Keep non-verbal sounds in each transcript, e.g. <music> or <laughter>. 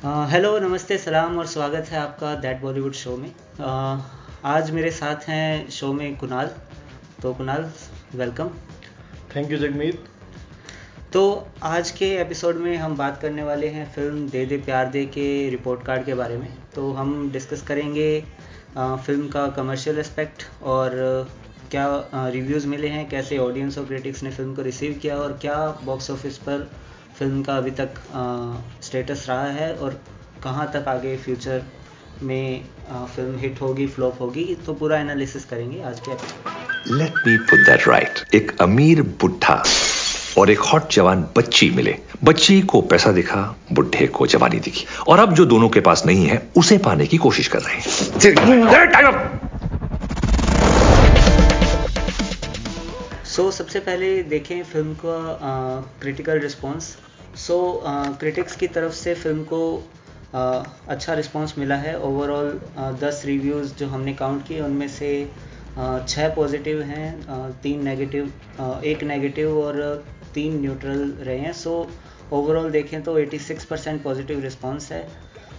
Hello नमस्ते सलाम और स्वागत है आपका दैट बॉलीवुड शो में। uh, आज मेरे साथ हैं शो में कुणाल। तो Kunal welcome thank you Jagmeet तो आज के एपिसोड में हम बात करने वाले हैं फ़िल्म दे दे प्यार दे के रिपोर्ट कार्ड के बारे में। तो हम डिस्कस करेंगे फ़िल्म का कमर्शियल एस्पेक्ट और क्या रिव्यूज़ मिले हैं कैसे ऑडियंस और क्रिटिक्स ने फ़िल्म को रिसीव किया और क्या बॉक्स ऑफ़िस पर फ़िल्म का अभी तक स्टेटस रहा है और कहाँ तक आगे फ्यूचर में फ़िल्म हिट होगी फ्लॉप होगी तो पूरा एनालिसिस करेंगे आज के let me. Put that right एक अमीर बुढ़ा और एक हॉट जवान बच्ची मिले। बच्ची को पैसा दिखा बुढ़े को जवानी दिखी। और अब जो दोनों के पास नहीं है उसे पाने की कोशिश कर रहे हैं। सो so, सबसे पहले देखें फ़िल्म का क्रिटिकल रिस्पांस सो क्रिटिक्स की तरफ़ से फ़िल्म को uh, अच्छा रिस्पांस मिला है। ओवरऑल दस रिव्यूज़ जो हमने काउंट किए उनमें से uh, छः पॉजिटिव हैं uh, तीन नेगेटिव एक नेगेटिव और तीन न्यूट्रल रहे हैं। सो so, ओवरऑल देखें तो 86 परसेंट पॉजिटिव रिस्पांस है।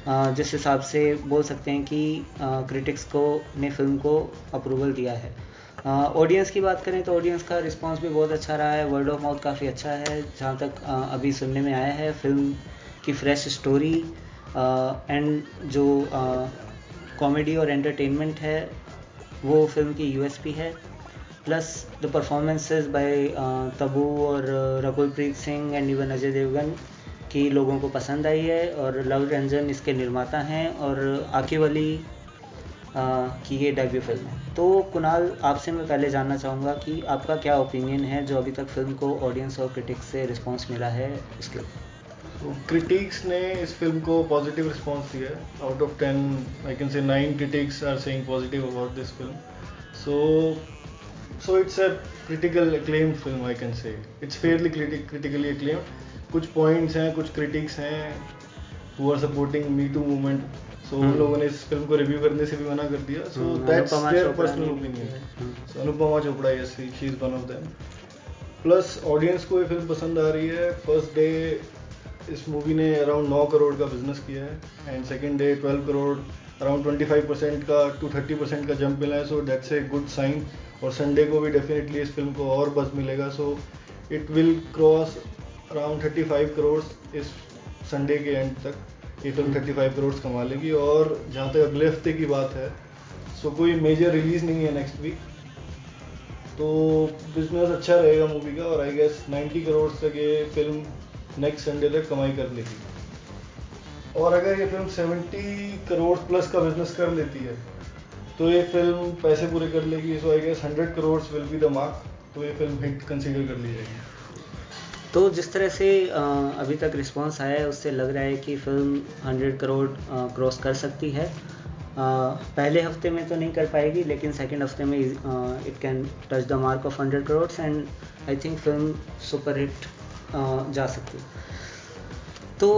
जिस हिसाब से बोल सकते हैं कि क्रिटिक्स को ने फ़िल्म को अप्रूवल दिया है। ऑडियंस की बात करें तो ऑडियंस का रिस्पांस भी बहुत अच्छा रहा है वर्ड ऑफ़ माउथ काफ़ी अच्छा है, जहाँ तक अभी सुनने में आया है फ़िल्म की फ्रेश स्टोरी एंड जो कॉमेडी और एंटरटेनमेंट है, वो फ़िल्म की यूएसपी है plus the performances by Tabu और रकुलप्रीत सिंह एंड इवन अजय देवगन की लोगों को पसंद आई है, और लव रंजन इसके निर्माता हैं, और आकिब अली की ये डेब्यू फ़िल्म है तो कुणाल, आपसे मैं पहले जानना चाहूँगा कि आपका क्या ओपिनियन है जो अभी तक फ़िल्म को ऑडियंस और क्रिटिक्स से रिस्पॉन्स मिला है उसके तो क्रिटिक्स ने इस फ़िल्म को पॉजिटिव रिस्पॉन्स दिया है। Out of ten I can say nine critics are saying positive about this film so so it's a critical acclaimed film I can say it's fairly critically acclaimed कुछ points हैं, कुछ critics हैं who are supporting me to movement so उन लोगों ने इस film को review करने से भी मना कर दिया। So that's their personal opinion so Anupama Chopra yes she is one of them plus audience को ये फ़िल्म पसंद आ रही है। फ़र्स्ट डे इस मूवी ने अराउंड 9 करोड़ का बिज़नेस किया है। And second day 12 crore around 25 percent का टू 30 परसेंट का जंप मिला है। So that's a good sign और संडे को भी डेफिनेटली इस फ़िल्म को और बस मिलेगा। So it will cross around 35 crore इस संडे के एंड तक। फ़िल्म थर्टी फाइव करोड़ कमा लेगी और जहाँ तक अगले हफ़्ते की बात है सो कोई मेजर रिलीज़ नहीं है नेक्स्ट वीक तो बिज़नेस अच्छा रहेगा मूवी का और आई गेस 90 करोड़ तक ये फ़िल्म नेक्स्ट संडे तक कमाई कर लेगी। और अगर ये फ़िल्म 70 करोड़ प्लस का बिज़नेस कर लेती है तो ये फ़िल्म पैसे पूरे कर लेगी so I guess 100 crore will be the mark तो ये फ़िल्म हिट कंसीडर कर ली जाएगी। तो जिस तरह से अभी तक रिस्पांस आया है, उससे लग रहा है कि फ़िल्म 100 करोड़ क्रॉस कर सकती है। पहले हफ़्ते में तो नहीं कर पाएगी, लेकिन सेकेंड हफ़्ते में it can touch the mark of 100 crore and I think film super hit जा सकती तो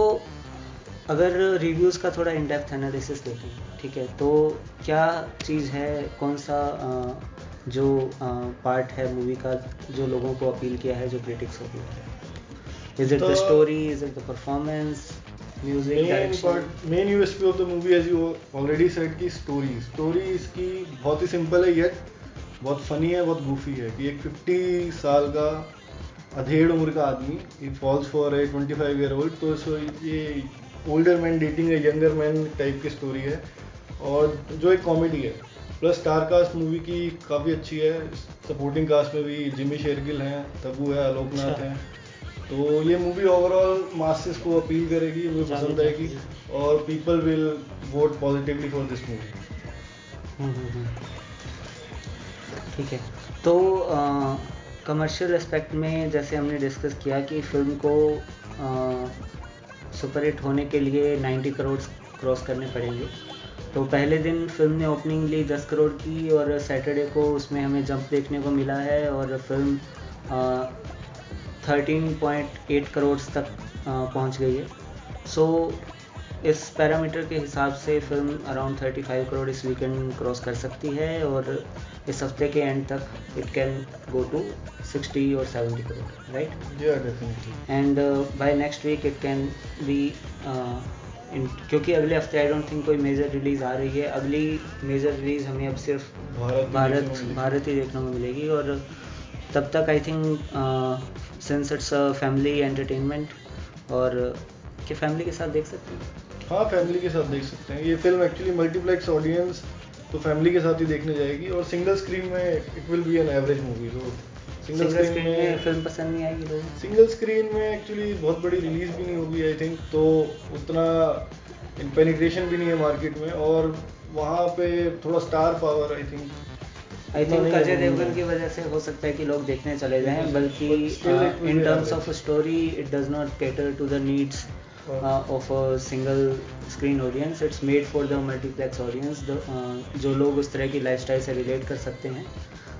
अगर रिव्यूज़ का थोड़ा इन डेप्थ एनालिसिस देखें, ठीक है तो क्या चीज़ है, कौन सा जो पार्ट है मूवी का जो लोगों को अपील किया है जो क्रिटिक्स को अपील किया है? Is it the performance? Music, main direction? Part, main USP of the movie, as you already said, की स्टोरी स्टोरी इसकी बहुत ही सिंपल है yet बहुत फनी है बहुत गुफी है कि एक 50 साल का अधेड़ उम्र का आदमी ही falls for a 25 year old तो सो ये older man dating a younger man type की स्टोरी है और जो एक कॉमेडी है प्लस स्टार कास्ट मूवी की काफ़ी अच्छी है। सपोर्टिंग कास्ट में भी जिमी शेरगिल हैं तबू है आलोकनाथ अच्छा। हैं। तो ये मूवी ओवरऑल मासेस को अपील करेगी मुझे पसंद आएगी। और people will vote positively for this movie ठीक है। तो कमर्शियल एस्पेक्ट में जैसे हमने डिस्कस किया कि फ़िल्म को सुपर हिट होने के लिए 90 करोड़ क्रॉस करने पड़ेंगे। तो पहले दिन फ़िल्म ने ओपनिंग ली 10 करोड़ की और सैटरडे को उसमें हमें जंप देखने को मिला है और फ़िल्म 13.8 करोड़ तक पहुँच गई है। सो so, इस पैरामीटर के हिसाब से फ़िल्म अराउंड 35 करोड़ इस वीकेंड क्रॉस कर सकती है और इस हफ़्ते के एंड तक इट कैन गो टू 60 और 70 crore right and definitely. Next week it can week क्योंकि अगले हफ़्ते आई डोंट थिंक कोई मेजर रिलीज़ आ रही है। अगली मेजर रिलीज़ हमें अब सिर्फ़ भारत भारत। भारत ही देखने को मिलेगी और तब तक I think since it's family entertainment और क्या फैमिली के साथ देख सकते हैं? हाँ फैमिली के साथ देख सकते हैं। ये फ़िल्म एक्चुअली मल्टीप्लेक्स ऑडियंस तो फैमिली के साथ ही देखने जाएगी और सिंगल स्क्रीन में it will be an average movie तो सिंगल स्क्रीन में फ़िल्म पसंद नहीं आएगी लोगों सिंगल स्क्रीन में एक्चुअली बहुत बड़ी रिलीज़ भी नहीं होगी आई थिंक तो उतना पेनिट्रेशन भी नहीं है मार्केट में और वहाँ पे थोड़ा star power I think I think Ajay Devgn की वजह से हो सकता है कि लोग देखने चले जाएँ बल्कि in terms of story it does not cater to the needs of a single screen audience it's made for the multiplex audience जो लोग उस तरह की लाइफस्टाइल से रिलेट कर सकते हैं।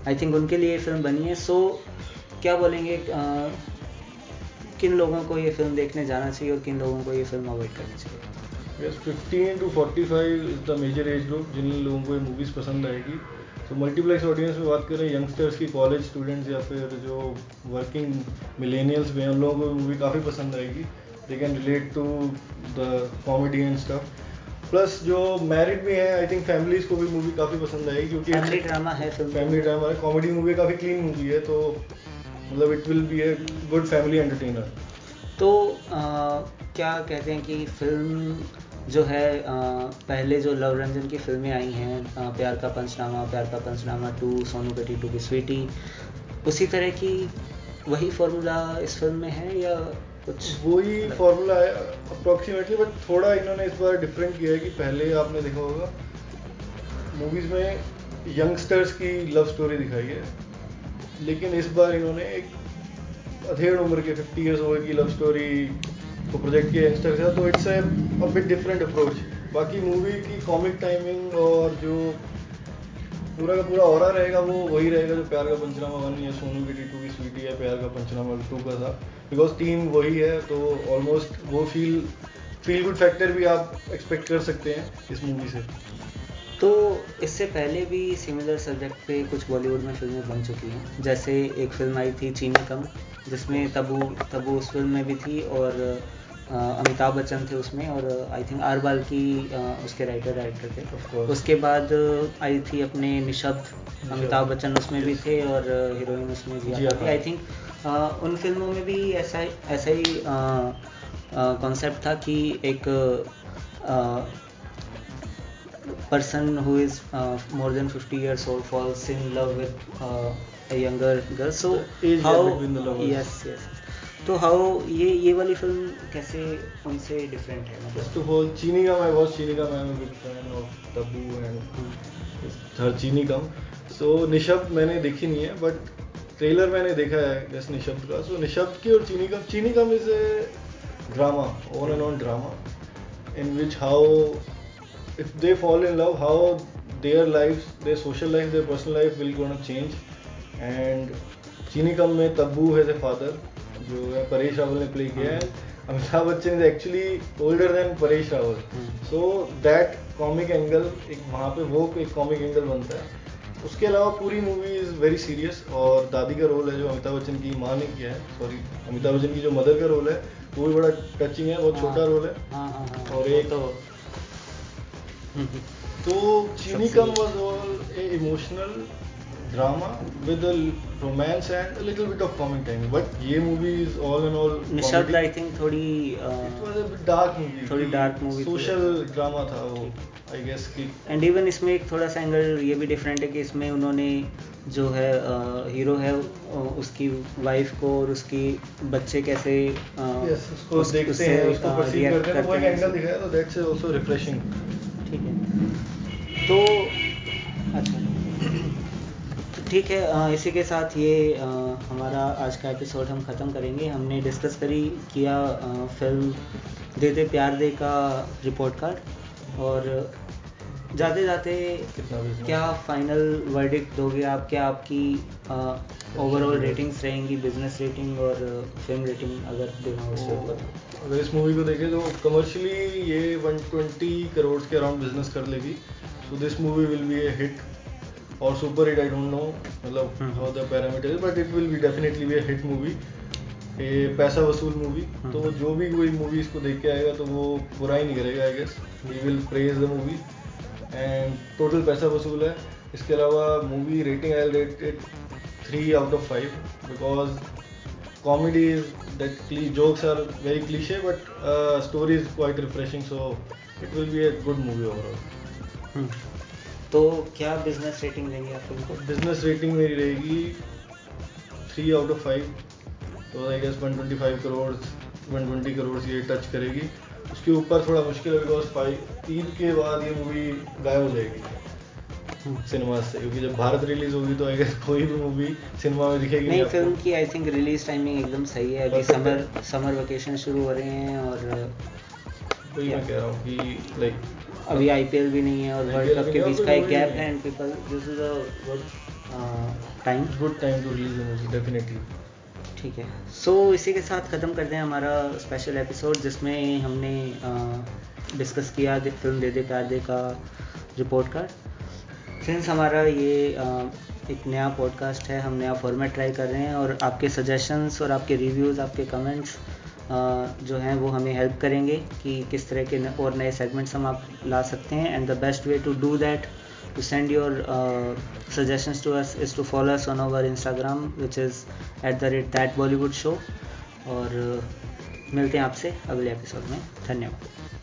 आई थिंक उनके लिए ये फ़िल्म बनी है। सो so, क्या बोलेंगे uh, किन लोगों को ये फ़िल्म देखने जाना चाहिए और किन लोगों को ये फ़िल्म अवॉइड करनी चाहिए? Yes fifteen to forty five is the major age group जिन लोगों को ये मूवीज़ पसंद आएगी। तो मल्टीप्लेक्स ऑडियंस में बात करें यंगस्टर्स की कॉलेज स्टूडेंट्स या फिर जो वर्किंग मिलेनियल्स में उन लोगों को मूवी काफ़ी पसंद आएगी। They can relate to the comedy and stuff plus जो मैरिड भी है आई थिंक फैमिलीज़ को भी मूवी काफ़ी पसंद आएगी क्योंकि फैमिली ड्रामा है फ़िल्म फैमिली ड्रामा है। कॉमेडी मूवी काफ़ी क्लीन मूवी है तो मतलब it will be a good family entertainer तो अ, क्या कहते हैं कि फ़िल्म जो है अ, पहले जो लव रंजन की फ़िल्में आई हैं प्यार का पंचनामा प्यार का पंचनामा टू सोनू कटी टू की स्वीटी उसी तरह की वही फॉर्मूला इस फ़िल्म में है या कुछ वही फॉर्मूला है अप्रोक्सीमेटली बट थोड़ा इन्होंने इस बार डिफरेंट किया है कि पहले आपने देखा होगा मूवीज़ में यंगस्टर्स की लव स्टोरी दिखाई है लेकिन इस बार इन्होंने एक अधेड़ उम्र के 50 इयर्स ओल्ड की लव स्टोरी को प्रोजेक्ट किया यंगस्टर के साथ तो it's a bit different approach बाकी मूवी की कॉमिक टाइमिंग और जो पूरा का पूरा और रहेगा, वो वही रहेगा जो प्यार का पंचनामा वन या सोनू की टी टू की स्वीटी या प्यार का पंचनामा टू का था। बिकॉज़ टीम वही है तो ऑलमोस्ट वो फील फील गुड फैक्टर भी आप एक्सपेक्ट कर सकते हैं इस मूवी से। तो इससे पहले भी सिमिलर सब्जेक्ट पे कुछ बॉलीवुड में फ़िल्में बन चुकी हैं। जैसे एक फ़िल्म आई थी चीनी कम, जिसमें तबू तबू उस फ़िल्म में भी थी और अमिताभ बच्चन थे उसमें और आई थिंक आर बाल की उसके राइटर डायरेक्टर थे. उसके बाद आई थी अपने निशब्द अमिताभ बच्चन उसमें भी थे और हीरोइन उसमें खान। आई थिंक उन फ़िल्मों में भी ऐसा ऐसा ही कॉन्सेप्ट था कि एक person who is uh, more than 50 years old falls in love with uh, a younger girl so The age how between the lovers. yes yes तो हाउ ये ये वाली फ़िल्म कैसे उनसे डिफरेंट है? मतलब ऑफ़ ऑल चीनी Kum I watch Cheeni I am big fan of Tabu and her Cheeni Kum so निशब्द मैंने देखी नहीं है बट ट्रेलर मैंने देखा है जैस निशब्द का। सो निशब्द की और Cheeni Kum Cheeni Kum is a drama on and on drama in which how if they fall in love how their life their social life their personal life will gonna change. And चीनी कम में तब्बू है the father जो है परेश रावल ने play किया है। Amitabh Bachchan is actually older than Paresh Rawal. So that comic angle एक वहाँ पे वो एक कॉमिक एंगल बनता है। उसके अलावा पूरी मूवी इज़ वेरी सीरियस और दादी का रोल है जो अमिताभ बच्चन की माँ ने किया है। सॉरी अमिताभ बच्चन की जो मदर का रोल है वो भी बड़ा टचिंग है बहुत छोटा रोल है। हाँ हाँ हाँ। और एक- तो तो चीनी कम was all a emotional drama with a romance and a little bit of comic timing. But ये movie is all in all Nishabd. I think थोड़ी it was a bit dark movie थोड़ी dark movie social drama था वो I guess कि and even इसमें एक थोड़ा सा एंगल ये भी डिफरेंट है कि इसमें उन्होंने जो है हीरो है उसकी वाइफ को और उसकी बच्चे कैसे अ, yes, उसको उस- देखते उससे, हैं उसको परसीव करते हैं। वो एक एंगल दिखाया तो दैट्स आल्सो रिफ्रेशिंग ठीक है। तो ठीक है इसी के साथ ये हमारा आज का एपिसोड हम ख़त्म करेंगे। हमने डिस्कस करी किया फ़िल्म दे दे प्यार दे का रिपोर्ट कार्ड और जाते जाते क्या फाइनल वर्डिक्ट दोगे आप? क्या आपकी ओवरऑल रेटिंग्स रहेंगी बिज़नेस रेटिंग और फ़िल्म रेटिंग अगर देना हो तो? अगर इस मूवी को देखें तो कमर्शियली ये 120 करोड़ के अराउंड बिज़नेस कर लेगी। So this movie will be a hit और super hit I don't know मतलब हम्म। How the parameter but it will be definitely be a hit movie ये पैसा वसूल मूवी हाँ। तो जो भी कोई मूवी इसको देख के आएगा तो वो बुरा ही नहीं करेगा I guess we will praise the movie and total पैसा वसूल है इसके अलावा movie rating I rate it three out of five because comedy is are very cliche but uh, story is quite refreshing so it will be a good movie overall hmm. तो क्या business rating देंगे आप film को? Business rating मेरी रहेगी three out of five तो I guess 125 crore 120 crore ये touch करेगी। उसके ऊपर थोड़ा मुश्किल है बिकॉज़ फाइव ईद के बाद ये मूवी गायब हो जाएगी। हम्म। सिनेमा से क्योंकि जब भारत रिलीज़ होगी तो आई गेस <laughs> कोई भी मूवी सिनेमा में दिखेगी नहीं। फ़िल्म की आई थिंक रिलीज़ टाइमिंग एकदम सही है। अभी समर समर वेकेशन शुरू हो रहे हैं और वही मैं कह रहा हूँ कि लाइक अभी आईपीएल भी नहीं है और वर्ल्ड कप के बीच का एक गैप है। And people this is a good time good time to release movie definitely ठीक है। सो so, इसी के साथ ख़त्म करते हैं हमारा स्पेशल एपिसोड जिसमें हमने डिस्कस किया फ़िल्म दे दे प्यार दे का रिपोर्ट कार्ड सिंस हमारा ये एक नया पॉडकास्ट है हम नया फॉर्मेट ट्राई कर रहे हैं और आपके सजेशंस और आपके रिव्यूज़ आपके कमेंट्स जो हैं वो हमें हेल्प करेंगे कि किस तरह के और नए सेगमेंट्स हम आप ला सकते हैं and the best way to do that to send your suggestions to us is to follow us on our Instagram which is at the rate that Bollywood show और, मिलते हैं आपसे अगले एपिसोड में. धन्यवाद.